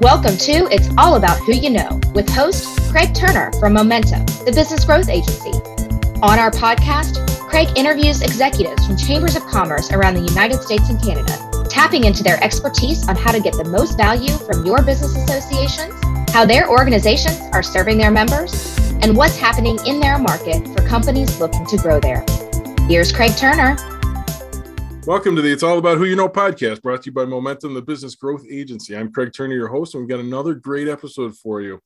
Welcome to It's All About Who You Know with host Craig Turner from Momentum, the business growth agency. On our podcast, Craig interviews executives from chambers of commerce around the United States and Canada, tapping into their expertise on how to get the most value from your business associations, how their organizations are serving their members, and what's happening in their market for companies looking to grow there. Here's Craig Turner. Welcome to the It's All About Who You Know podcast brought to you by Momentum, the business growth agency. I'm Craig Turner, your host, and we've got another great episode for you.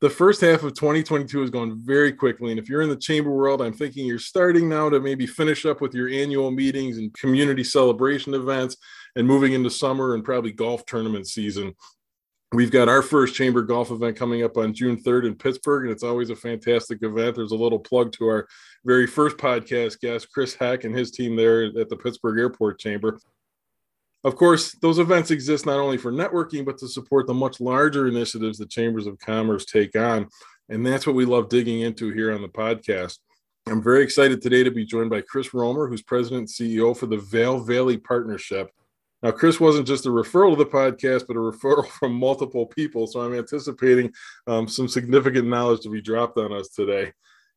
The first half of 2022 has gone very quickly. And if you're in the chamber world, I'm thinking you're starting now to maybe finish up with your annual meetings and community celebration events and moving into summer and probably golf tournament season. We've got our first chamber golf event coming up on June 3rd in Pittsburgh, and it's always a fantastic event. There's a little plug to our very first podcast guest, Chris Hack, and his team there at the Pittsburgh Airport Chamber. Of course, those events exist not only for networking, but to support the much larger initiatives the chambers of commerce take on. And that's what we love digging into here on the podcast. I'm very excited today to be joined by Chris Romer, who's president and CEO for the Vail Valley Partnership. Now, Chris wasn't just a referral to the podcast, but a referral from multiple people. So I'm anticipating um, some significant knowledge to be dropped on us today.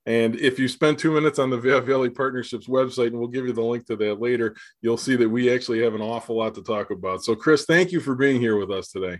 And if you spend two minutes on the Valley Partnerships website, and we'll give you the link to that later, you'll see that we actually have an awful lot to talk about. So, Chris, thank you for being here with us today.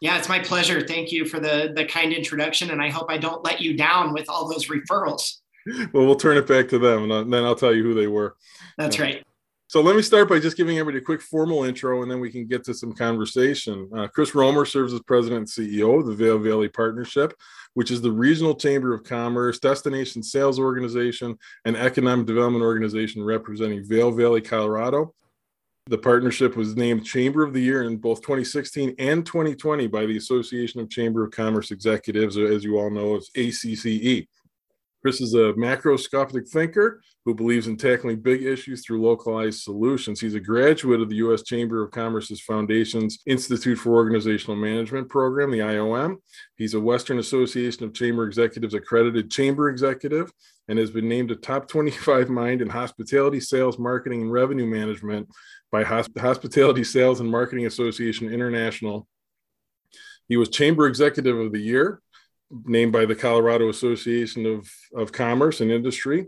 Yeah, it's my pleasure. Thank you for the the kind introduction, and I hope I don't let you down with all those referrals. Well, we'll turn it back to them, and then I'll tell you who they were. That's right. So let me start by just giving everybody a quick formal intro, and then we can get to some conversation. Uh, Chris Romer serves as president and CEO of the Vail Valley Partnership, which is the regional chamber of commerce, destination sales organization, and economic development organization representing Vail Valley, Colorado. The partnership was named Chamber of the Year in both 2016 and 2020 by the Association of Chamber of Commerce Executives, as you all know, as ACCE. Chris is a macroscopic thinker who believes in tackling big issues through localized solutions. He's a graduate of the U.S. Chamber of Commerce's Foundation's Institute for Organizational Management program, the IOM. He's a Western Association of Chamber Executives accredited chamber executive and has been named a top 25 mind in hospitality sales, marketing, and revenue management by Hospitality Sales and Marketing Association International. He was Chamber Executive of the Year named by the Colorado Association of, of Commerce and Industry.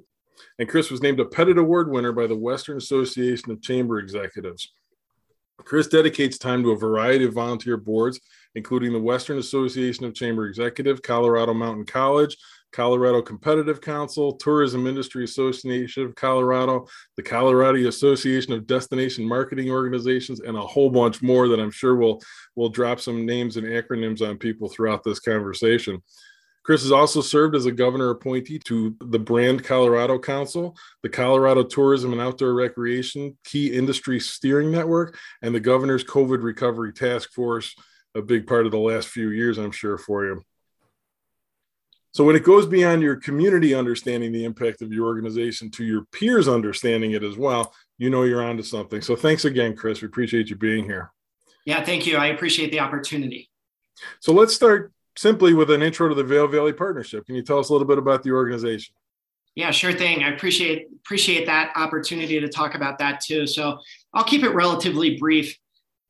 And Chris was named a Pettit Award winner by the Western Association of Chamber Executives. Chris dedicates time to a variety of volunteer boards, including the Western Association of Chamber Executive, Colorado Mountain College, Colorado Competitive Council, Tourism Industry Association of Colorado, the Colorado Association of Destination Marketing Organizations, and a whole bunch more that I'm sure will will drop some names and acronyms on people throughout this conversation. Chris has also served as a governor appointee to the Brand Colorado Council, the Colorado Tourism and Outdoor Recreation Key Industry Steering Network, and the governor's COVID Recovery Task Force, a big part of the last few years, I'm sure, for you. So when it goes beyond your community understanding the impact of your organization to your peers understanding it as well, you know you're onto something. So thanks again, Chris. We appreciate you being here. Yeah, thank you. I appreciate the opportunity. So let's start simply with an intro to the Vail Valley Partnership. Can you tell us a little bit about the organization? Yeah, sure thing. I appreciate appreciate that opportunity to talk about that too. So I'll keep it relatively brief.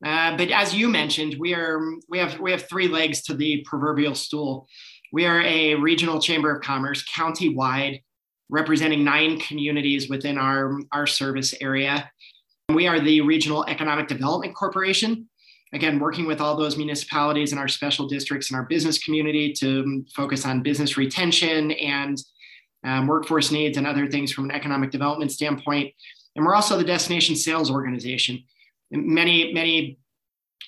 Uh, but as you mentioned, we are we have we have three legs to the proverbial stool. We are a regional chamber of commerce, county-wide, representing nine communities within our, our service area. We are the Regional Economic Development Corporation, again, working with all those municipalities and our special districts and our business community to focus on business retention and um, workforce needs and other things from an economic development standpoint. And we're also the destination sales organization. Many, many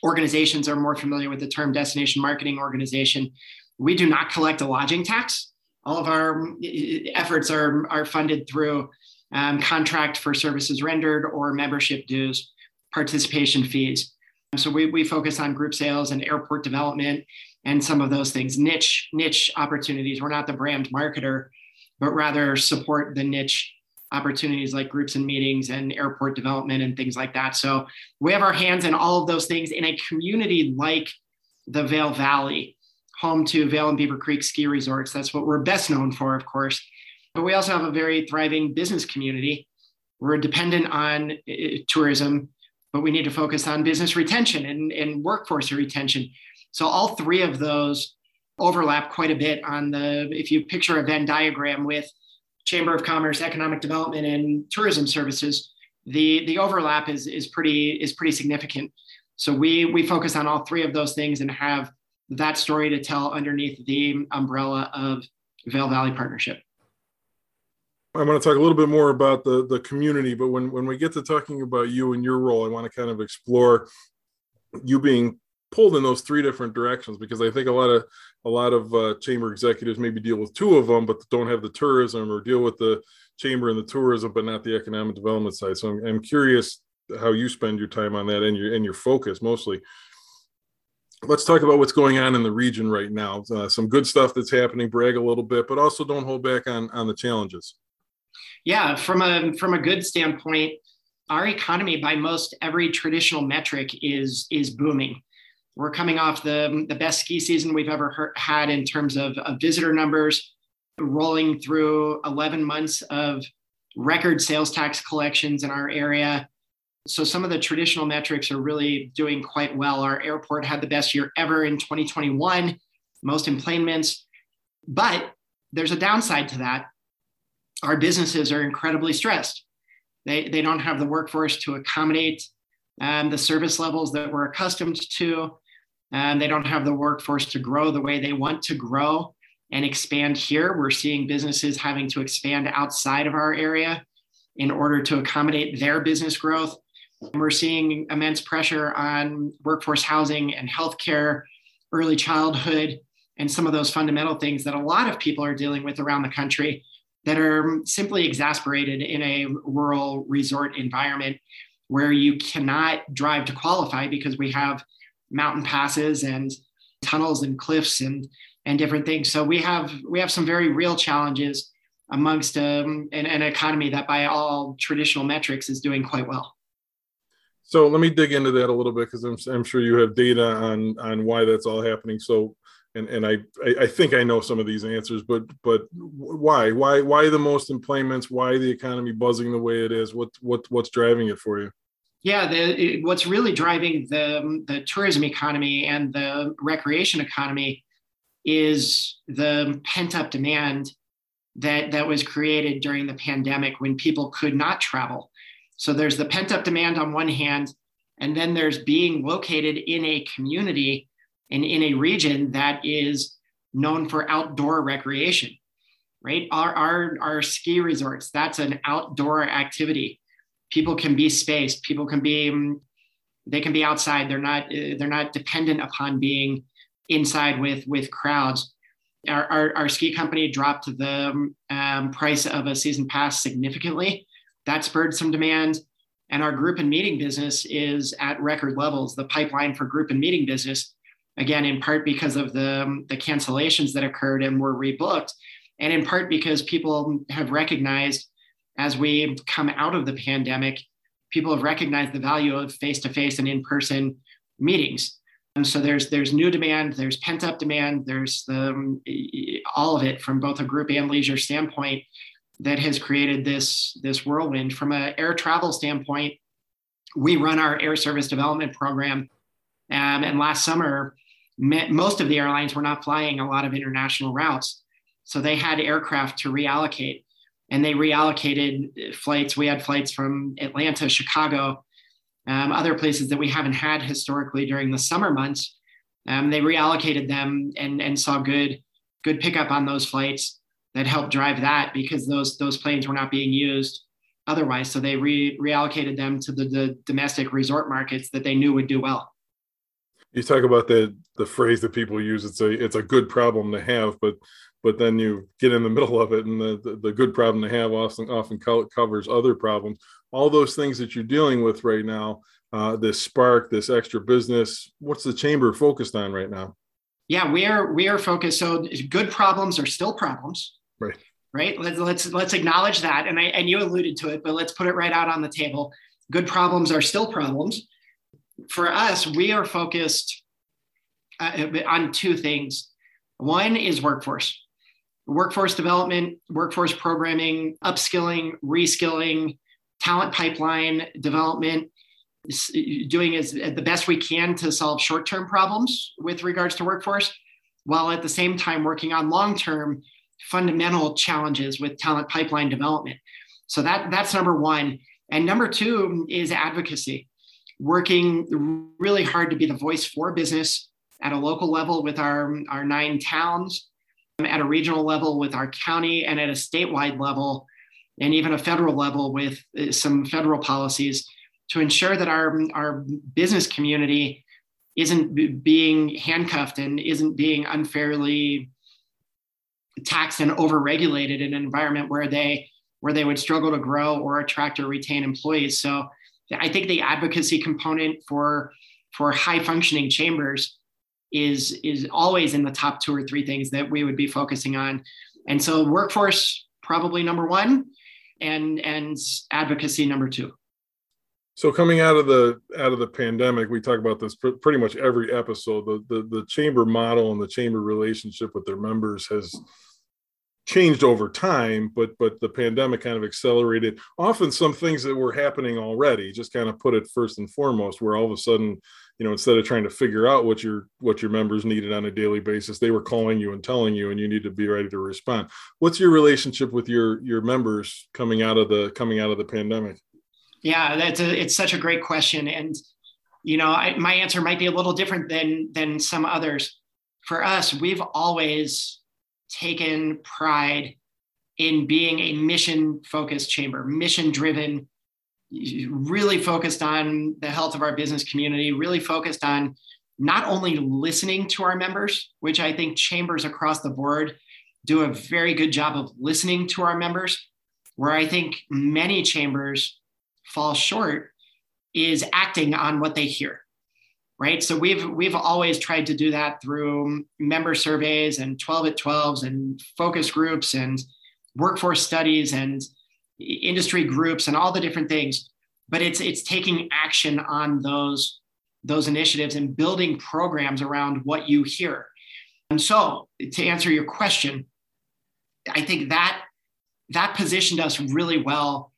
organizations are more familiar with the term destination marketing organization. We do not collect a lodging tax. All of our efforts are, are funded through um, contract for services rendered or membership dues, participation fees. So we, we focus on group sales and airport development and some of those things, niche, niche opportunities. We're not the brand marketer, but rather support the niche opportunities like groups and meetings and airport development and things like that. So we have our hands in all of those things in a community like the Vail Valley home to Vail and Beaver Creek ski resorts. That's what we're best known for, of course. But we also have a very thriving business community. We're dependent on uh, tourism, but we need to focus on business retention and, and workforce retention. So all three of those overlap quite a bit on the, if you picture a Venn diagram with Chamber of Commerce, Economic Development, and Tourism Services, the, the overlap is, is, pretty, is pretty significant. So we, we focus on all three of those things and have that story to tell underneath the umbrella of Vail Valley Partnership. I want to talk a little bit more about the the community, but when when we get to talking about you and your role, I want to kind of explore you being pulled in those three different directions because I think a lot of a lot of uh, chamber executives maybe deal with two of them, but don't have the tourism or deal with the chamber and the tourism, but not the economic development side. So I'm, I'm curious how you spend your time on that and your and your focus mostly. Let's talk about what's going on in the region right now. Uh, some good stuff that's happening. Brag a little bit, but also don't hold back on on the challenges. Yeah, from a from a good standpoint, our economy by most every traditional metric is is booming. We're coming off the the best ski season we've ever heard, had in terms of, of visitor numbers, rolling through 11 months of record sales tax collections in our area. So some of the traditional metrics are really doing quite well. Our airport had the best year ever in 2021, most enplanements. But there's a downside to that our businesses are incredibly stressed. They, they don't have the workforce to accommodate um, the service levels that we're accustomed to. And they don't have the workforce to grow the way they want to grow and expand here. We're seeing businesses having to expand outside of our area in order to accommodate their business growth. We're seeing immense pressure on workforce housing and healthcare, early childhood, and some of those fundamental things that a lot of people are dealing with around the country that are simply exasperated in a rural resort environment where you cannot drive to qualify because we have mountain passes and tunnels and cliffs and and different things. So we have we have some very real challenges amongst um, an, an economy that by all traditional metrics is doing quite well. So let me dig into that a little bit because I'm, I'm sure you have data on on why that's all happening. So and and I I think I know some of these answers, but but why why why the most enplanements? Why the economy buzzing the way it is? What what what's driving it for you? Yeah, the, what's really driving the the tourism economy and the recreation economy is the pent up demand that that was created during the pandemic when people could not travel. So there's the pent up demand on one hand, and then there's being located in a community and in a region that is known for outdoor recreation, right? Our, our, our ski resorts, that's an outdoor activity. People can be spaced, people can be, um, they can be outside. They're not, uh, they're not dependent upon being inside with, with crowds. Our, our, our ski company dropped the um, price of a season pass significantly. That spurred some demand. And our group and meeting business is at record levels. The pipeline for group and meeting business again, in part because of the, um, the cancellations that occurred and were rebooked, and in part because people have recognized as we come out of the pandemic, people have recognized the value of face-to-face and in-person meetings. And so there's there's new demand, there's pent-up demand, there's the, um, all of it from both a group and leisure standpoint that has created this this whirlwind. From an air travel standpoint, we run our air service development program, um, and last summer most of the airlines were not flying a lot of international routes. So they had aircraft to reallocate and they reallocated flights. We had flights from Atlanta, Chicago, um, other places that we haven't had historically during the summer months. Um, they reallocated them and, and saw good, good pickup on those flights that helped drive that because those, those planes were not being used otherwise. So they re- reallocated them to the, the domestic resort markets that they knew would do well. You talk about the the phrase that people use it's a it's a good problem to have but but then you get in the middle of it and the the, the good problem to have often often covers other problems. All those things that you're dealing with right now uh, this spark this extra business what's the chamber focused on right now yeah we are we are focused. So good problems are still problems. Right. Right? Let's let's let's acknowledge that. And i and you alluded to it but let's put it right out on the table. Good problems are still problems. For us, we are focused uh, on two things. One is workforce, workforce development, workforce programming, upskilling, reskilling, talent pipeline development. Doing as the best we can to solve short-term problems with regards to workforce, while at the same time working on long-term fundamental challenges with talent pipeline development. So that that's number one. And number two is advocacy, working really hard to be the voice for business at a local level with our, our nine towns, at a regional level with our county, and at a statewide level, and even a federal level with uh, some federal policies to ensure that our, our business community isn't b- being handcuffed and isn't being unfairly taxed and overregulated in an environment where they where they would struggle to grow or attract or retain employees. So I think the advocacy component for for high functioning chambers is is always in the top two or three things that we would be focusing on. And so workforce probably number one and and advocacy number two. So coming out of the out of the pandemic, we talk about this pr- pretty much every episode. The, the the chamber model and the chamber relationship with their members has changed over time but but the pandemic kind of accelerated often some things that were happening already just kind of put it first and foremost where all of a sudden you know instead of trying to figure out what your what your members needed on a daily basis they were calling you and telling you and you need to be ready to respond what's your relationship with your your members coming out of the coming out of the pandemic yeah that's a, it's such a great question. And you know I, my answer might be a little different than than some others. For us we've always taken pride in being a mission focused chamber, mission driven, really focused on the health of our business community, really focused on not only listening to our members, which I think chambers across the board do a very good job of listening to our members, where I think many chambers fall short is acting on what they hear right? So we've we've always tried to do that through member surveys and 12 at 12s and focus groups and workforce studies and industry groups and all the different things. But it's it's taking action on those those initiatives and building programs around what you hear. And so to answer your question, I think that that positioned us really well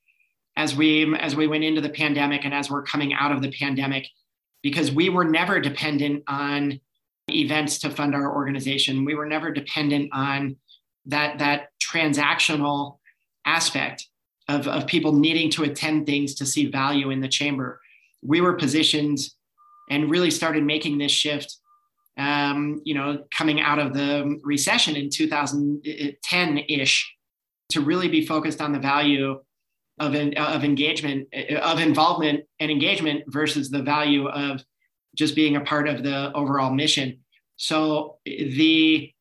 as we as we went into the pandemic and as we're coming out of the pandemic because we were never dependent on events to fund our organization. We were never dependent on that, that transactional aspect of, of people needing to attend things to see value in the chamber. We were positioned and really started making this shift um, you know, coming out of the recession in 2010-ish to really be focused on the value of, of engagement, of involvement and engagement versus the value of just being a part of the overall mission. So the,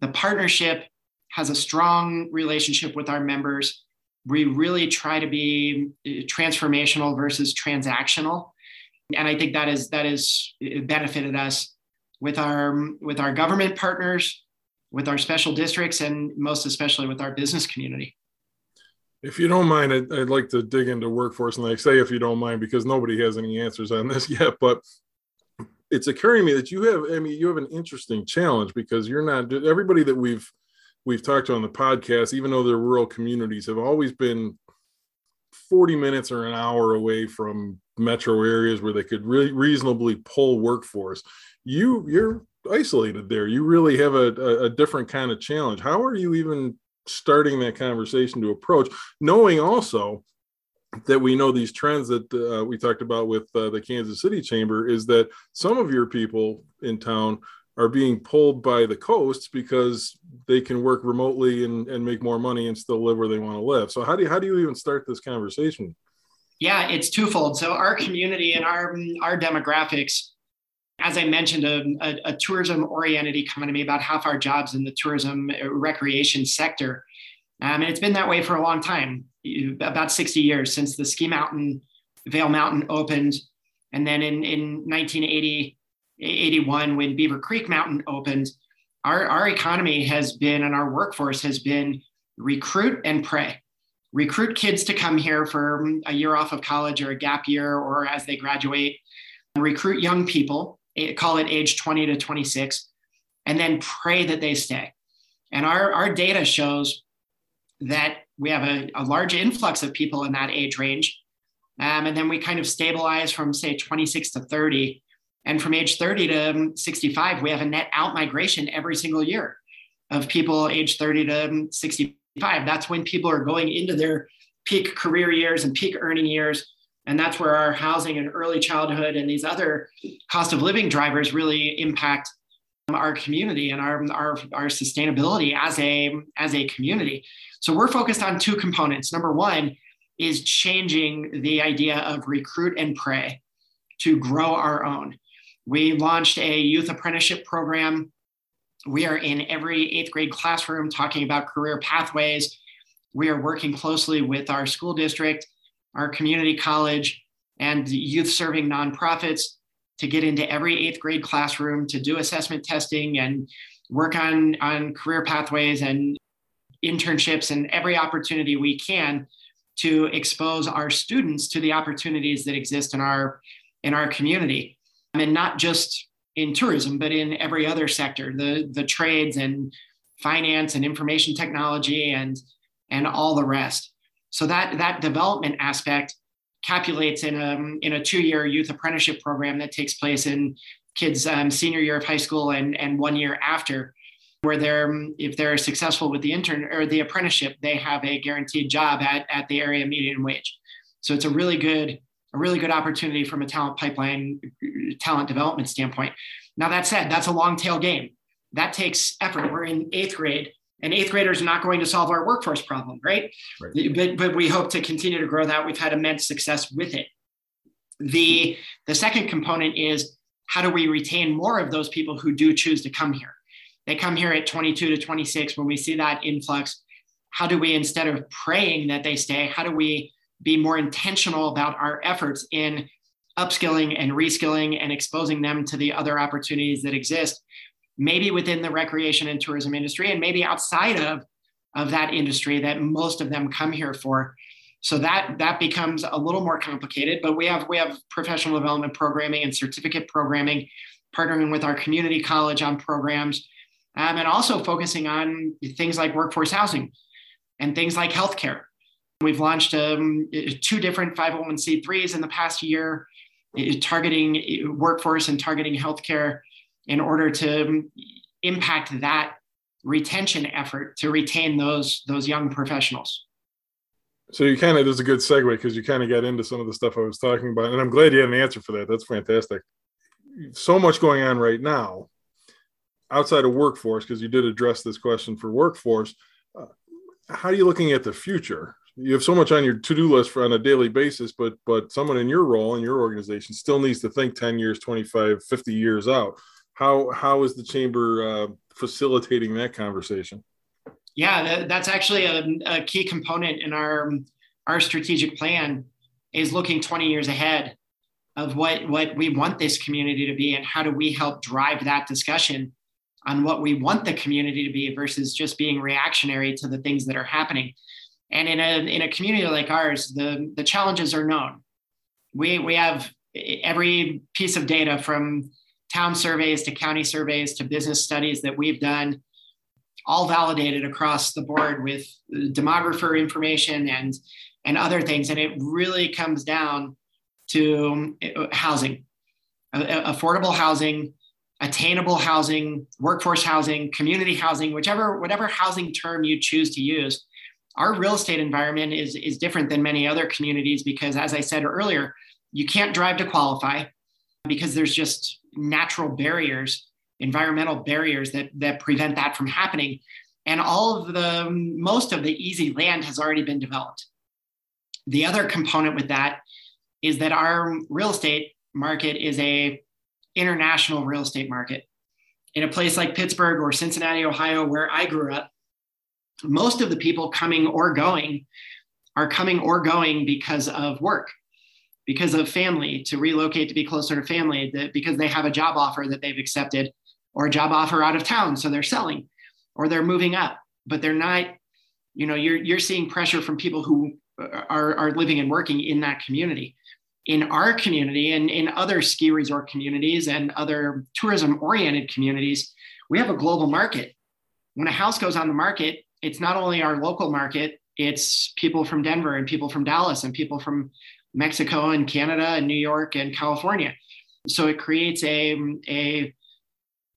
the partnership has a strong relationship with our members. We really try to be uh, transformational versus transactional. And I think that is that is uh, benefited us with our with our government partners, with our special districts, and most especially with our business community. If you don't mind, I'd, I'd, like to dig into workforce, and I say if you don't mind because nobody has any answers on this yet. But it's occurring to me that you have, I mean, you have an interesting challenge because you're not everybody that we've we've talked to on the podcast, even though they're rural communities, have always been 40 minutes or an hour away from metro areas where they could really reasonably pull workforce. You you're isolated there. You really have a, a, a different kind of challenge. How are you even starting that conversation to approach, knowing also that we know these trends that uh, we talked about with uh, the Kansas City Chamber is that some of your people in town are being pulled by the coasts because they can work remotely and, and make more money and still live where they want to live. So how do you, how do you even start this conversation? Yeah, it's twofold. So our community and our our demographics as I mentioned, a, a, a tourism oriented economy, about half our jobs in the tourism uh, recreation sector. Um, and it's been that way for a long time, about 60 years since the Ski Mountain, Vail Mountain opened. And then in, in 1980, 81, when Beaver Creek Mountain opened, our, our economy has been and our workforce has been recruit and pray. Recruit kids to come here for a year off of college or a gap year or as they graduate. Recruit young people call it age 20 to 26, and then pray that they stay. And our, our data shows that we have a, a large influx of people in that age range. Um, and then we kind of stabilize from, say, 26 to 30. And from age 30 to 65, we have a net out migration every single year of people age 30 to 65. That's when people are going into their peak career years and peak earning years. And that's where our housing and early childhood and these other cost of living drivers really impact our community and our, our, our sustainability as a, as a community. So we're focused on two components. Number one is changing the idea of recruit and pray to grow our own. We launched a youth apprenticeship program. We are in every eighth grade classroom talking about career pathways. We are working closely with our school district, our community college, and youth serving nonprofits to get into every eighth grade classroom to do assessment testing and work on, on career pathways and internships and every opportunity we can to expose our students to the opportunities that exist in our in our community. And not just in tourism but in every other sector the the trades and finance and information technology and and all the rest so that that development aspect capulates in a in a two-year youth apprenticeship program that takes place in kids um, senior year of high school and and one year after where they're if they're successful with the intern or the apprenticeship they have a guaranteed job at, at the area median wage. So it's a really good a really good opportunity from a talent pipeline talent development standpoint. Now that said that's a long tail game. That takes effort. We're in eighth grade and eighth graders are not going to solve our workforce problem right, right. But, but we hope to continue to grow that. We've had immense success with it. The the second component is how do we retain more of those people who do choose to come here? They come here at 22 to 26 when we see that influx. How do we, instead of praying that they stay, how do we be more intentional about our efforts in upskilling and reskilling and exposing them to the other opportunities that exist, maybe within the recreation and tourism industry and maybe outside of, of that industry that most of them come here for. So that that becomes a little more complicated, but we have we have professional development programming and certificate programming, partnering with our community college on programs um, and also focusing on things like workforce housing and things like healthcare. We've launched um, two different 501c3s in the past year, targeting workforce and targeting healthcare in order to impact that retention effort to retain those those young professionals. So you kind of there's a good segue because you kind of got into some of the stuff I was talking about, and I'm glad you had an answer for that. That's fantastic. So much going on right now outside of workforce, because you did address this question for workforce, uh, how are you looking at the future? You have so much on your to-do list for on a daily basis, but but someone in your role in your organization still needs to think 10 years, 25, 50 years out. How how is the chamber uh, facilitating that conversation? Yeah, that's actually a, a key component in our our strategic plan is looking 20 years ahead of what what we want this community to be and how do we help drive that discussion on what we want the community to be versus just being reactionary to the things that are happening. And in a, in a community like ours, the, the challenges are known. We, we have every piece of data from town surveys to county surveys to business studies that we've done, all validated across the board with demographer information and, and other things. And it really comes down to uh, housing, uh, uh, affordable housing attainable housing, workforce housing, community housing, whichever whatever housing term you choose to use. Our real estate environment is, is different than many other communities because, as I said earlier, you can't drive to qualify because there's just natural barriers, environmental barriers that, that prevent that from happening. And all of the most of the easy land has already been developed. The other component with that is that our real estate market is a international real estate market. In a place like Pittsburgh or Cincinnati, Ohio, where I grew up, most of the people coming or going are coming or going because of work, because of family, to relocate to be closer to family, that because they have a job offer that they've accepted or a job offer out of town. So they're selling or they're moving up, but they're not, you know, you're, you're seeing pressure from people who are, are living and working in that community in our community and in other ski resort communities and other tourism oriented communities, we have a global market. When a house goes on the market, it's not only our local market, it's people from Denver and people from Dallas and people from Mexico and Canada and New York and California. So it creates a, a,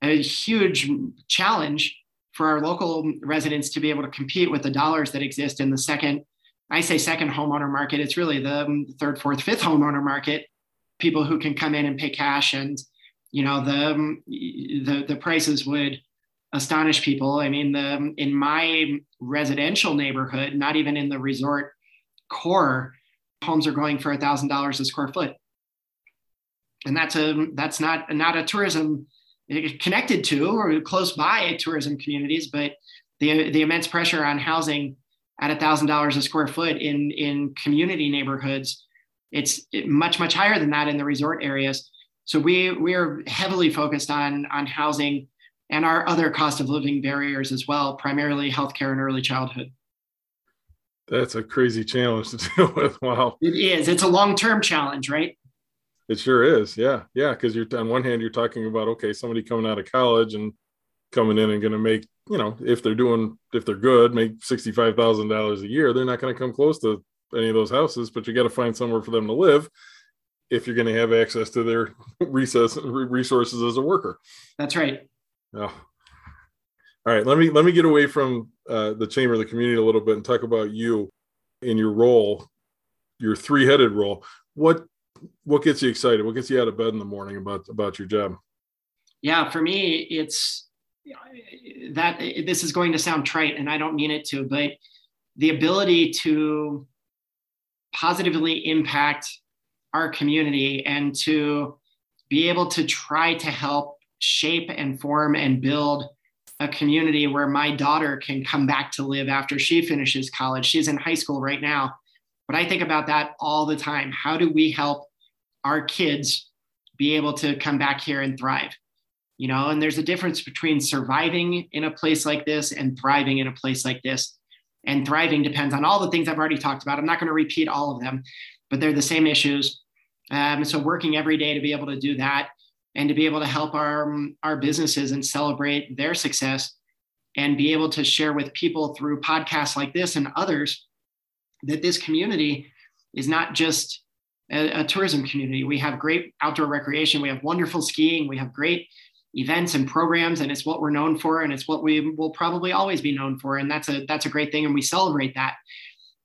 a huge challenge for our local residents to be able to compete with the dollars that exist in the second, I say second homeowner market. It's really the third, fourth, fifth homeowner market. People who can come in and pay cash, and you know the the the prices would astonish people. I mean, the in my residential neighborhood, not even in the resort core, homes are going for a thousand dollars a square foot, and that's a that's not not a tourism eh, connected to or close by tourism communities, but the the immense pressure on housing at a thousand dollars a square foot in in community neighborhoods, it's much much higher than that in the resort areas. So we we are heavily focused on on housing and our other cost of living barriers as well, primarily healthcare and early childhood. That's a crazy challenge to deal with. Wow. It is. It's a long term challenge, right? It sure is. Yeah. Yeah. Because you're on one hand, you're talking about, okay, somebody coming out of college and coming in and going to make, you know, if they're doing, if they're good, make $65,000 a year, they're not going to come close to any of those houses, but you got to find somewhere for them to live if you're going to have access to their recess resources as a worker. That's right. Oh. All right, let me let me get away from uh, the chamber of the community a little bit and talk about you in your role, your three-headed role. What what gets you excited? What gets you out of bed in the morning about about your job? Yeah, for me, it's that this is going to sound trite, and I don't mean it to, but the ability to positively impact our community and to be able to try to help shape and form and build a community where my daughter can come back to live after she finishes college. She's in high school right now. But I think about that all the time. How do we help our kids be able to come back here and thrive? You know, and there's a difference between surviving in a place like this and thriving in a place like this. And thriving depends on all the things I've already talked about. I'm not going to repeat all of them, but they're the same issues. Um, so working every day to be able to do that and to be able to help our, um, our businesses and celebrate their success and be able to share with people through podcasts like this and others that this community is not just a, a, tourism community. We have great outdoor recreation, we have wonderful skiing, we have great events and programs, and it's what we're known for, and it's what we will probably always be known for. And that's a that's a great thing, and we celebrate that.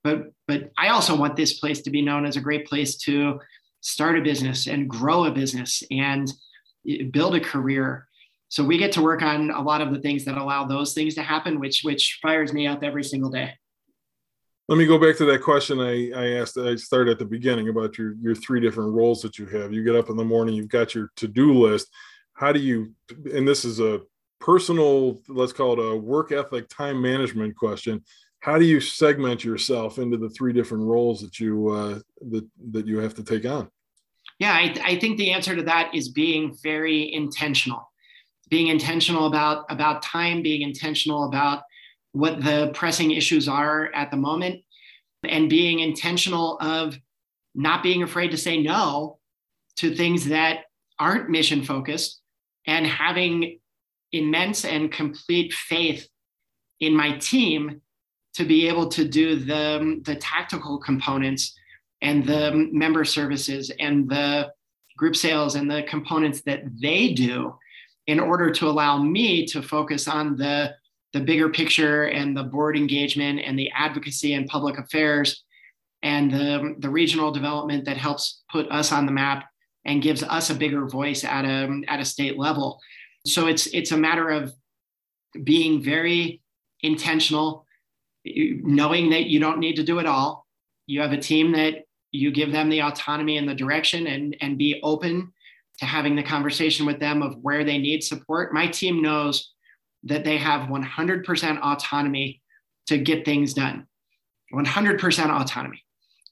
But but I also want this place to be known as a great place to start a business and grow a business and build a career. So we get to work on a lot of the things that allow those things to happen, which which fires me up every single day. Let me go back to that question I, I asked. I started at the beginning about your your three different roles that you have. You get up in the morning, you've got your to do list. How do you? And this is a personal, let's call it a work ethic, time management question. How do you segment yourself into the three different roles that you uh, that that you have to take on? Yeah, I, I think the answer to that is being very intentional. Being intentional about about time, being intentional about what the pressing issues are at the moment, and being intentional of not being afraid to say no to things that aren't mission focused and having immense and complete faith in my team to be able to do the, the tactical components and the member services and the group sales and the components that they do in order to allow me to focus on the the bigger picture and the board engagement and the advocacy and public affairs and the, the regional development that helps put us on the map and gives us a bigger voice at a, at a state level. So it's it's a matter of being very intentional, knowing that you don't need to do it all. You have a team that you give them the autonomy and the direction and, and be open to having the conversation with them of where they need support. My team knows that they have 100% autonomy to get things done. 100% autonomy.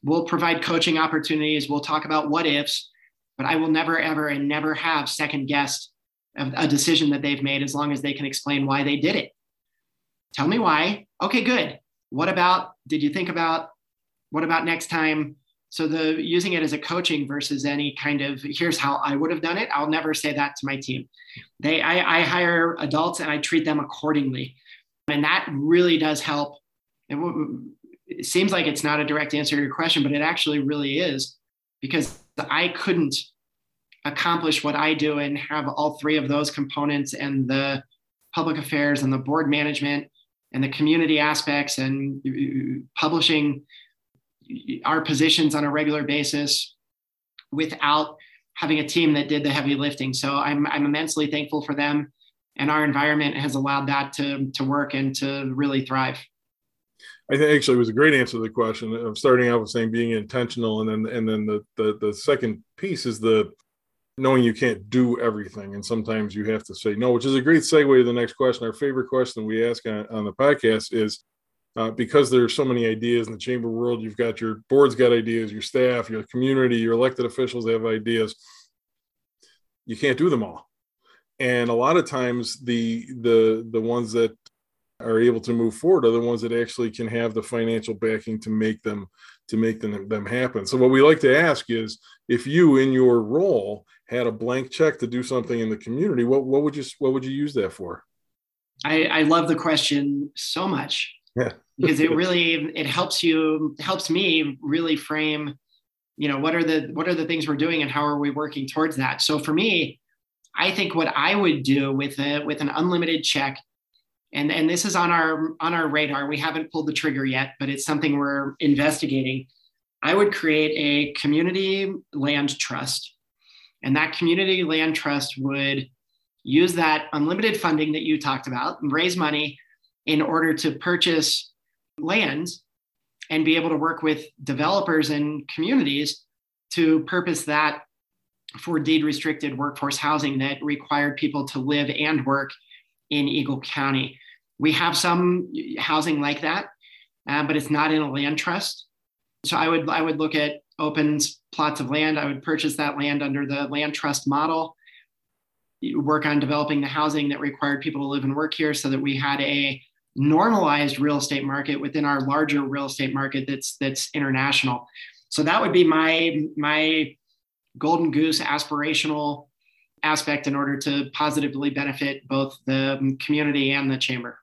We'll provide coaching opportunities. We'll talk about what ifs, but I will never, ever, and never have second guessed a decision that they've made as long as they can explain why they did it. Tell me why. Okay, good. What about, did you think about, what about next time so the using it as a coaching versus any kind of here's how I would have done it. I'll never say that to my team. They I, I hire adults and I treat them accordingly, and that really does help. It, it seems like it's not a direct answer to your question, but it actually really is. because I couldn't accomplish what I do and have all three of those components and the public affairs and the board management and the community aspects and uh, publishing our positions on a regular basis without having a team that did the heavy lifting. So I'm, I'm immensely thankful for them. And our environment has allowed that to, to work and to really thrive. I think actually it was a great answer to the question of starting out with saying being intentional, and then and then the the, the second piece is the knowing you can't do everything, and sometimes you have to say no, which is a great segue to the next question. Our favorite question we ask on, on the podcast is uh, because there's so many ideas in the chamber world. You've got your board's got ideas, your staff, your community, your elected officials have ideas. You can't do them all, and a lot of times the the the ones that are able to move forward are the ones that actually can have the financial backing to make them to make them, them happen. So what we like to ask is if you in your role had a blank check to do something in the community, what what would you what would you use that for? I, I love the question so much. Yeah. because it really it helps you helps me really frame you know what are the what are the things we're doing and how are we working towards that so for me i think what i would do with a with an unlimited check and and this is on our on our radar we haven't pulled the trigger yet but it's something we're investigating i would create a community land trust and that community land trust would use that unlimited funding that you talked about and raise money in order to purchase land and be able to work with developers and communities to purpose that for deed restricted workforce housing that required people to live and work in Eagle County. We have some housing like that, uh, but it's not in a land trust. So I would I would look at open plots of land. I would purchase that land under the land trust model. Work on developing the housing that required people to live and work here, so that we had a normalized real estate market within our larger real estate market that's that's international. So that would be my my golden goose aspirational aspect in order to positively benefit both the community and the chamber.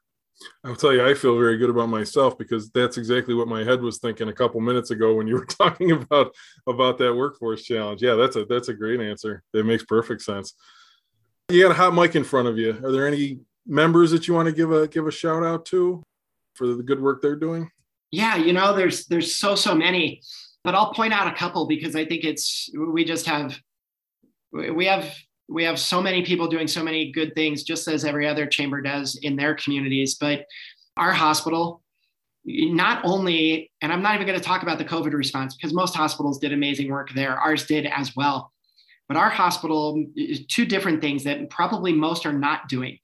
I'll tell you, I feel very good about myself because that's exactly what my head was thinking a couple minutes ago when you were talking about about that workforce challenge. Yeah, that's a that's a great answer. That makes perfect sense. You got a hot mic in front of you. Are there any members that you want to give a give a shout out to for the good work they're doing? Yeah, you know, there's there's so so many, but I'll point out a couple because I think it's we just have we have we have so many people doing so many good things just as every other chamber does in their communities. But our hospital not only and i'm not even going to talk about the covid response because most hospitals did amazing work there. Ours did as well. But our hospital two different things that probably most are not doing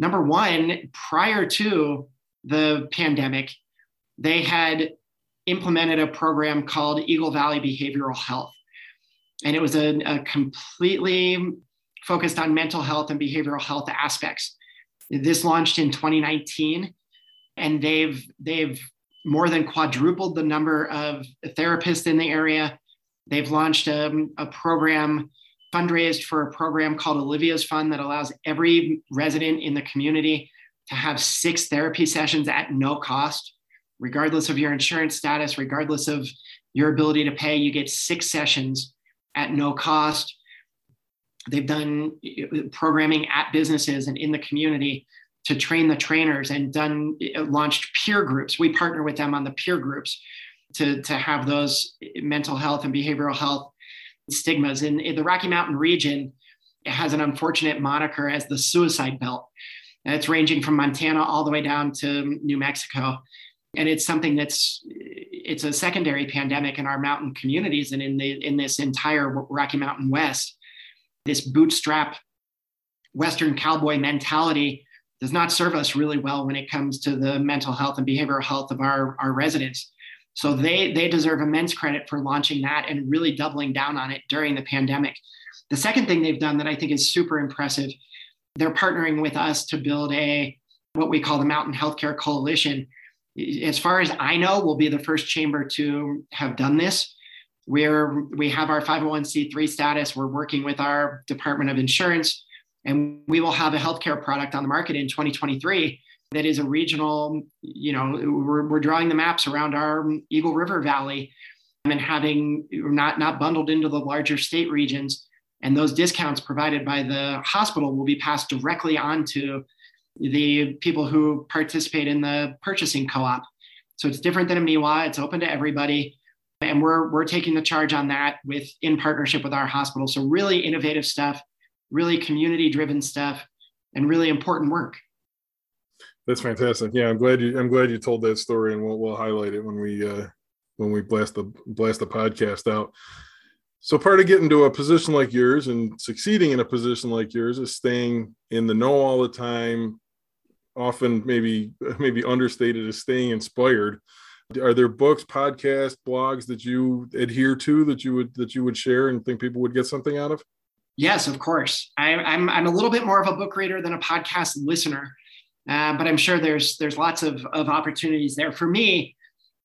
Number one, prior to the pandemic, they had implemented a program called Eagle Valley Behavioral Health. And it was a, a completely focused on mental health and behavioral health aspects. This launched in 2019, and they've they've more than quadrupled the number of therapists in the area. They've launched a, a program fundraised for a program called Olivia's Fund that allows every resident in the community to have six therapy sessions at no cost, regardless of your insurance status, regardless of your ability to pay. You get six sessions at no cost. They've done uh, programming at businesses and in the community to train the trainers and done uh, launched peer groups. We partner with them on the peer groups to, to have those mental health and behavioral health stigmas. In, in the Rocky Mountain region, has an unfortunate moniker as the suicide belt. And it's ranging from Montana all the way down to New Mexico. And it's something that's it's a secondary pandemic in our mountain communities and in the in this entire Rocky Mountain West. This bootstrap Western cowboy mentality does not serve us really well when it comes to the mental health and behavioral health of our, our residents. So they they deserve immense credit for launching that and really doubling down on it during the pandemic. The second thing they've done that I think is super impressive, they're partnering with us to build a what we call the Mountain Healthcare Coalition. As far as I know, we'll be the first chamber to have done this. Where we have our 501c3 status, we're working with our Department of Insurance, and we will have a healthcare product on the market in 2023 that is a regional, you know, we're, we're drawing the maps around our Eagle River Valley and having not not bundled into the larger state regions and those discounts provided by the hospital will be passed directly on to the people who participate in the purchasing co-op so it's different than a MEWA, It's open to everybody. And we're, we're taking the charge on that with in partnership with our hospital. So really innovative stuff, really community driven stuff, and really important work. That's fantastic. Yeah, I'm glad you I'm glad you told that story, and we'll we'll highlight it when we uh, when we blast the blast the podcast out. So part of getting to a position like yours and succeeding in a position like yours is staying in the know all the time, often maybe maybe understated as staying inspired are there books podcasts blogs that you adhere to that you would that you would share and think people would get something out of yes of course I, I'm, I'm a little bit more of a book reader than a podcast listener uh, but i'm sure there's there's lots of, of opportunities there for me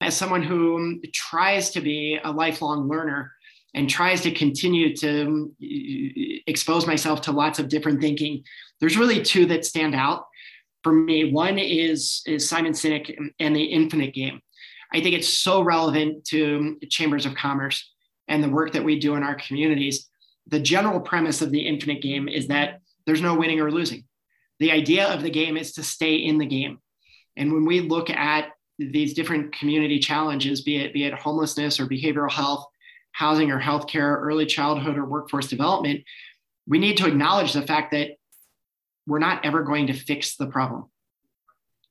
as someone who tries to be a lifelong learner and tries to continue to uh, expose myself to lots of different thinking there's really two that stand out for me. One is is Simon Sinek and the Infinite Game. I think it's so relevant to chambers of commerce and the work that we do in our communities. The general premise of the Infinite Game is that there's no winning or losing. The idea of the game is to stay in the game. And when we look at these different community challenges, be it be it homelessness or behavioral health, housing or healthcare, early childhood or workforce development, we need to acknowledge the fact that we're not ever going to fix the problem.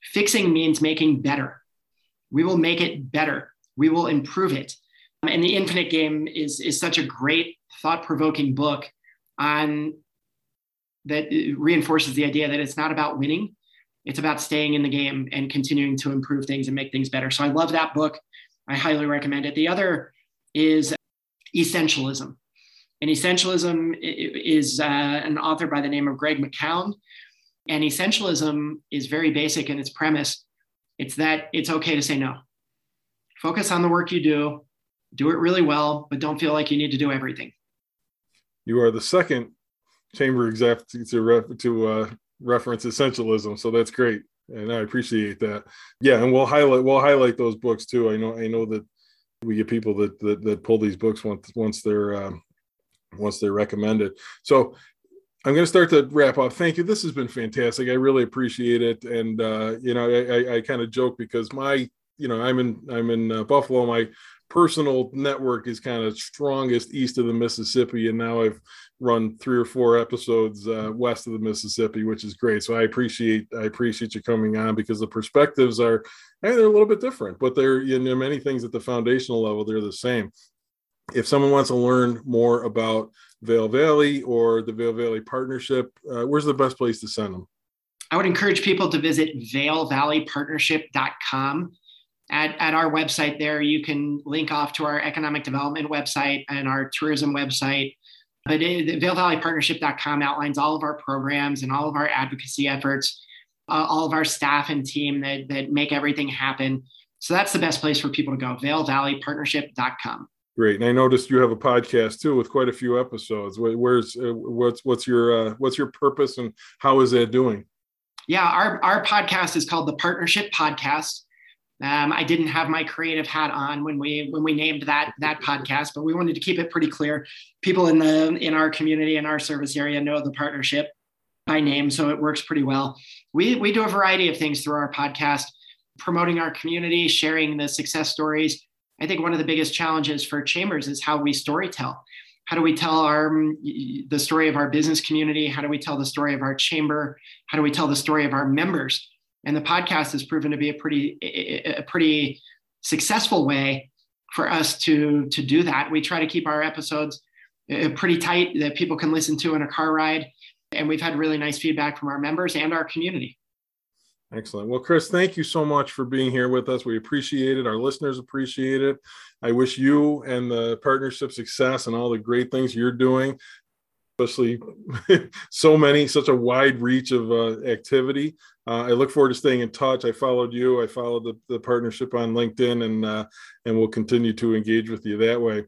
Fixing means making better. We will make it better. We will improve it. And the Infinite Game is, is such a great, thought-provoking book on that reinforces the idea that it's not about winning. It's about staying in the game and continuing to improve things and make things better. So I love that book. I highly recommend it. The other is Essentialism. And Essentialism is uh, an author by the name of Greg McKeown. And essentialism is very basic in its premise. It's that it's okay to say no. Focus on the work you do, do it really well, but don't feel like you need to do everything. You are the second chamber exec to, ref, to uh, reference essentialism, so that's great, and I appreciate that. Yeah, and we'll highlight we'll highlight those books too. I know I know that we get people that that, that pull these books once once they're um, once they're recommended. So I'm going to start to wrap up. Thank you. This has been fantastic. I really appreciate it. And uh, you know, I, I, I kind of joke because my, you know, I'm in I'm in uh, Buffalo. My personal network is kind of strongest east of the Mississippi, and now I've run three or four episodes uh, west of the Mississippi, which is great. So I appreciate I appreciate you coming on because the perspectives are, mean, they're a little bit different, but they're you know many things at the foundational level they're the same if someone wants to learn more about Vail Valley or the Vail Valley Partnership, uh, where's the best place to send them? I would encourage people to visit vailvalleypartnership.com. At, at our website there, you can link off to our economic development website and our tourism website. But it, vailvalleypartnership.com outlines all of our programs and all of our advocacy efforts, uh, all of our staff and team that, that make everything happen. So that's the best place for people to go, vailvalleypartnership.com. Great, and I noticed you have a podcast too with quite a few episodes. Where's uh, what's what's your uh, what's your purpose and how is that doing? Yeah, our our podcast is called the Partnership Podcast. Um, I didn't have my creative hat on when we when we named that that podcast, but we wanted to keep it pretty clear. People in the in our community in our service area know the partnership by name, so it works pretty well. We we do a variety of things through our podcast, promoting our community, sharing the success stories I think one of the biggest challenges for chambers is how we story tell. How do we tell our the story of our business community? How do we tell the story of our chamber? How do we tell the story of our members? And the podcast has proven to be a pretty a pretty successful way for us to to do that. We try to keep our episodes uh, pretty tight that people can listen to in a car ride, and we've had really nice feedback from our members and our community. Excellent. Well, Chris, thank you so much for being here with us. We appreciate it. Our listeners appreciate it. I wish you and the partnership success and all the great things you're doing, especially so many, such a wide reach of uh, activity. Uh, I look forward to staying in touch. I followed you. I followed the, the partnership on LinkedIn, and uh, and we'll continue to engage with you that way.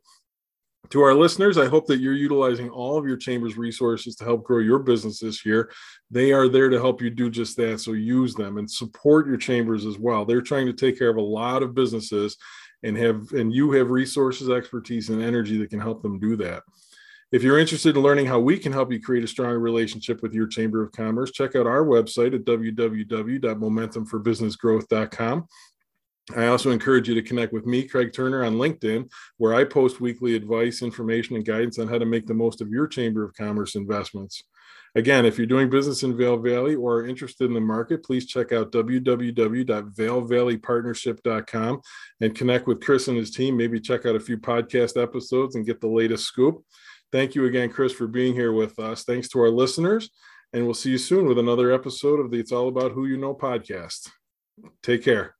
To our listeners, I hope that you're utilizing all of your chamber's resources to help grow your business this year. They are there to help you do just that. So use them and support your chambers as well. They're trying to take care of a lot of businesses and have and you have resources, expertise, and energy that can help them do that. If you're interested in learning how we can help you create a stronger relationship with your Chamber of Commerce, check out our website at www.momentumforbusinessgrowth.com. I also encourage you to connect with me, Craig Turner, on LinkedIn, where I post weekly advice, information, and guidance on how to make the most of your Chamber of Commerce investments. Again, if you're doing business in Vail Valley or are interested in the market, please check out www.vailvalleypartnership.com and connect with Chris and his team. Maybe check out a few podcast episodes and get the latest scoop. Thank you again, Chris, for being here with us. Thanks to our listeners, and we'll see you soon with another episode of the It's All About Who You Know podcast. Take care.